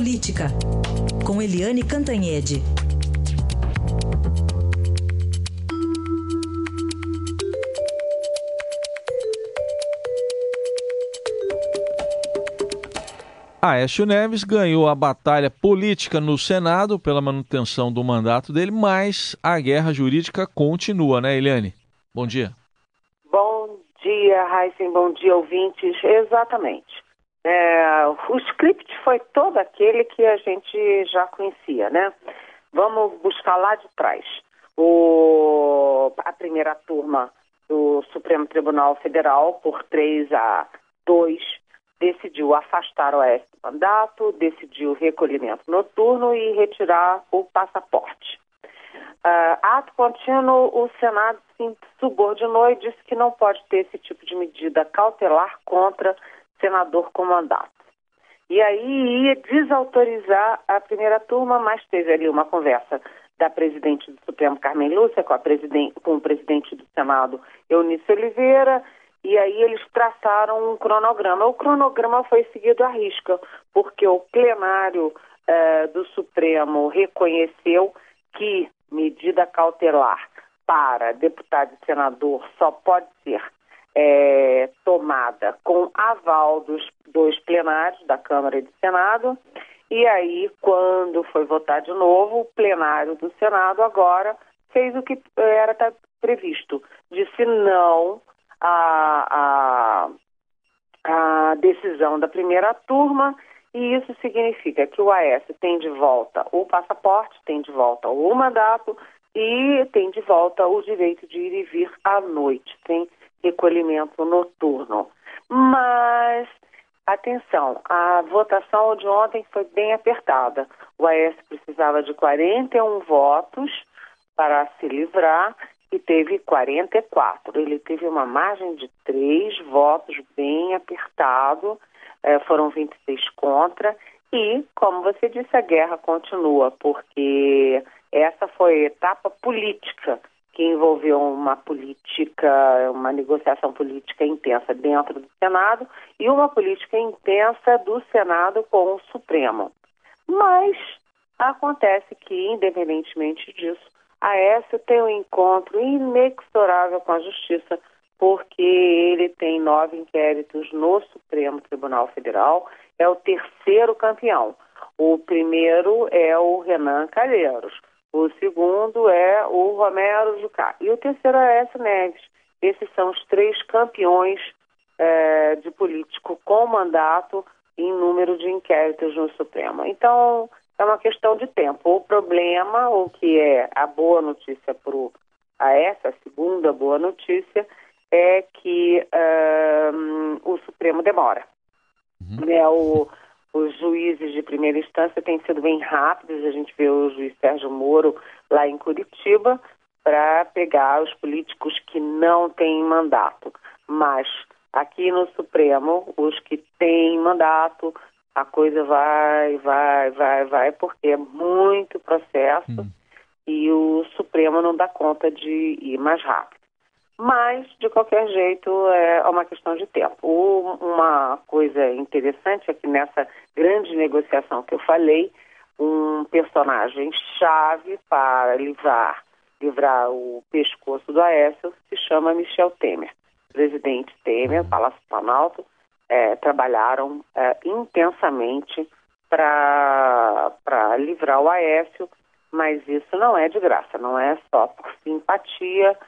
Política, com Eliane Cantanhede. Aécio Neves ganhou a batalha política no Senado pela manutenção do mandato dele, mas a guerra jurídica continua, né, Eliane? Bom dia. Bom dia, Heisen, bom dia, ouvintes. Exatamente. É, o script foi todo aquele que a gente já conhecia, né? Vamos buscar lá de trás. O, a primeira turma do Supremo Tribunal Federal, por 3 a 2, decidiu afastar o S do mandato, decidiu recolhimento noturno e retirar o passaporte. Uh, ato contínuo, o Senado se subordinou e disse que não pode ter esse tipo de medida cautelar contra senador com mandato. E aí ia desautorizar a primeira turma, mas teve ali uma conversa da presidente do Supremo, Carmen Lúcia, com, com o presidente do Senado, Eunice Oliveira, e aí eles traçaram um cronograma. O cronograma foi seguido à risca, porque o plenário eh, do Supremo reconheceu que medida cautelar para deputado e senador só pode ser tomada com aval dos dois plenários da Câmara e do Senado. E aí, quando foi votar de novo, o plenário do Senado agora fez o que era previsto, disse não a, a, a decisão da primeira turma e isso significa que o AS tem de volta o passaporte, tem de volta o mandato e tem de volta o direito de ir e vir à noite, tem recolhimento noturno. Mas, atenção, a votação de ontem foi bem apertada. O AS precisava de 41 votos para se livrar e teve 44. Ele teve uma margem de três votos bem apertado, eh, foram 26 contra. E, como você disse, a guerra continua, porque essa foi a etapa política que envolveu uma política, uma negociação política intensa dentro do Senado e uma política intensa do Senado com o Supremo. Mas acontece que, independentemente disso, Aécio tem um encontro inexorável com a Justiça, porque ele tem nove inquéritos no Supremo Tribunal Federal, é o terceiro campeão. O primeiro é o Renan Calheiros, o segundo é o Romero Jucá e o terceiro é Aécio Neves. Esses são os três campeões é, de político com mandato em número de inquéritos no Supremo. Então, é uma questão de tempo. O problema, o que é a boa notícia para a essa, a segunda boa notícia, é que um, o Supremo demora. Uhum. Né, o, os juízes de primeira instância têm sido bem rápidos, a gente vê o juiz Sérgio Moro lá em Curitiba para pegar os políticos que não têm mandato. Mas aqui no Supremo, os que têm mandato, a coisa vai, vai, vai, vai, porque é muito processo hum. e o Supremo não dá conta de ir mais rápido. Mas, de qualquer jeito, é uma questão de tempo. Uma coisa interessante é que nessa grande negociação que eu falei, um personagem chave para livrar, livrar o pescoço do Aécio se chama Michel Temer. presidente Temer, Palácio Planalto, é, trabalharam é, intensamente para livrar o Aécio, mas isso não é de graça, não é só por simpatia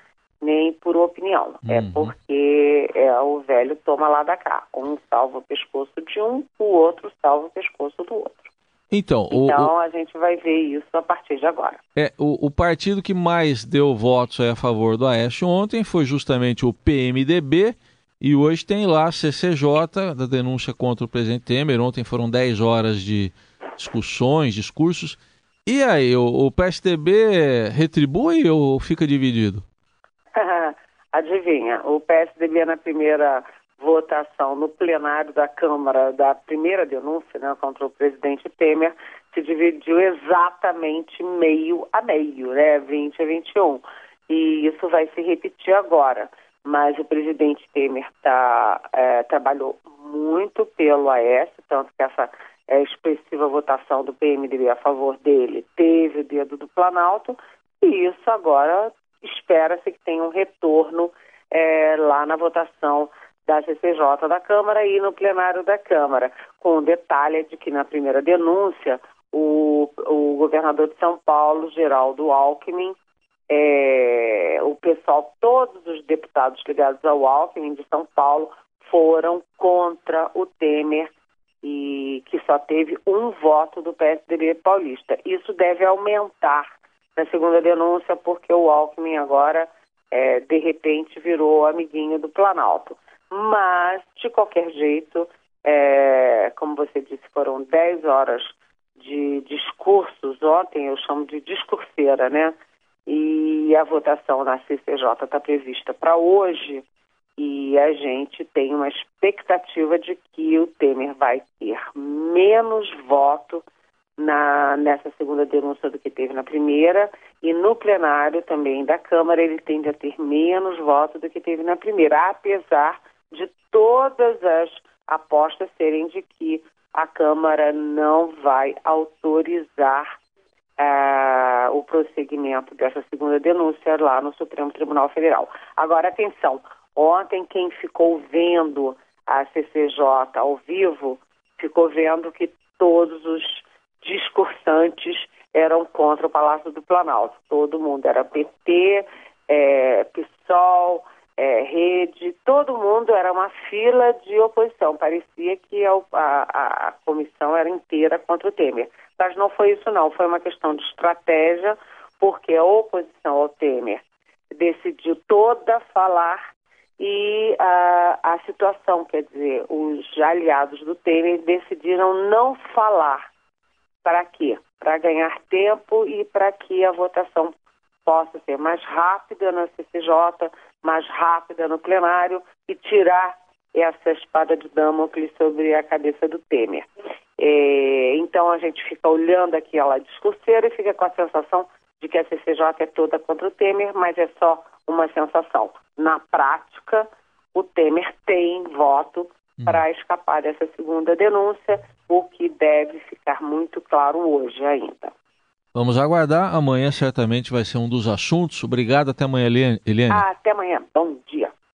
nem por opinião, é uhum. é porque é, o velho toma lá da cá. Um salva o pescoço de um, o outro salva o pescoço do outro. Então, então o, a gente vai ver isso a partir de agora. É, o, o partido que mais deu votos a favor do Aécio ontem foi justamente o PMDB, e hoje tem lá a CCJ, da denúncia contra o presidente Temer. Ontem foram 10 horas de discussões, discursos. E aí, o, o PSDB retribui ou fica dividido? Adivinha, o PSDB na primeira votação no plenário da Câmara da primeira denúncia né, contra o presidente Temer se dividiu exatamente meio a meio, né, 20 a 21. E isso vai se repetir agora mas o presidente Temer tá, é, trabalhou muito pelo Aécio, tanto que essa é, expressiva votação do PMDB a favor dele teve o dedo do Planalto, e isso agora espera-se que tenha um retorno é, lá na votação da CCJ da Câmara e no plenário da Câmara, com o detalhe de que na primeira denúncia o, o governador de São Paulo, Geraldo Alckmin, é, o pessoal, todos os deputados ligados ao Alckmin de São Paulo foram contra o Temer e que só teve um voto do PSDB paulista. Isso deve aumentar na segunda denúncia, porque o Alckmin agora, é, de repente, virou amiguinho do Planalto. Mas, de qualquer jeito, é, como você disse, foram 10 horas de discursos ontem, eu chamo de discurseira, né? E a votação na CCJ está prevista para hoje e a gente tem uma expectativa de que o Temer vai ter menos voto na, nessa segunda denúncia do que teve na primeira, e no plenário também da Câmara ele tende a ter menos votos do que teve na primeira, apesar de todas as apostas serem de que a Câmara não vai autorizar uh, o prosseguimento dessa segunda denúncia lá no Supremo Tribunal Federal. Agora, atenção, ontem quem ficou vendo a CCJ ao vivo ficou vendo que todos os discursantes eram contra o Palácio do Planalto. Todo mundo era PT, é, PSOL, é, Rede, todo mundo era uma fila de oposição. Parecia que a, a, a comissão era inteira contra o Temer. Mas não foi isso não, foi uma questão de estratégia, porque a oposição ao Temer decidiu toda falar e a, a situação, quer dizer, os aliados do Temer decidiram não falar para quê? Para ganhar tempo e para que a votação possa ser mais rápida na CCJ, mais rápida no plenário e tirar essa espada de Damocles sobre a cabeça do Temer. É, então a gente fica olhando aquela discurseira e fica com a sensação de que a CCJ é toda contra o Temer, mas é só uma sensação. Na prática, o Temer tem voto hum. para escapar dessa segunda denúncia, o que deve ficar muito claro hoje ainda. Vamos aguardar. Amanhã certamente vai ser um dos assuntos. Obrigado. Até amanhã, Eliane. Ah, até amanhã. Bom dia.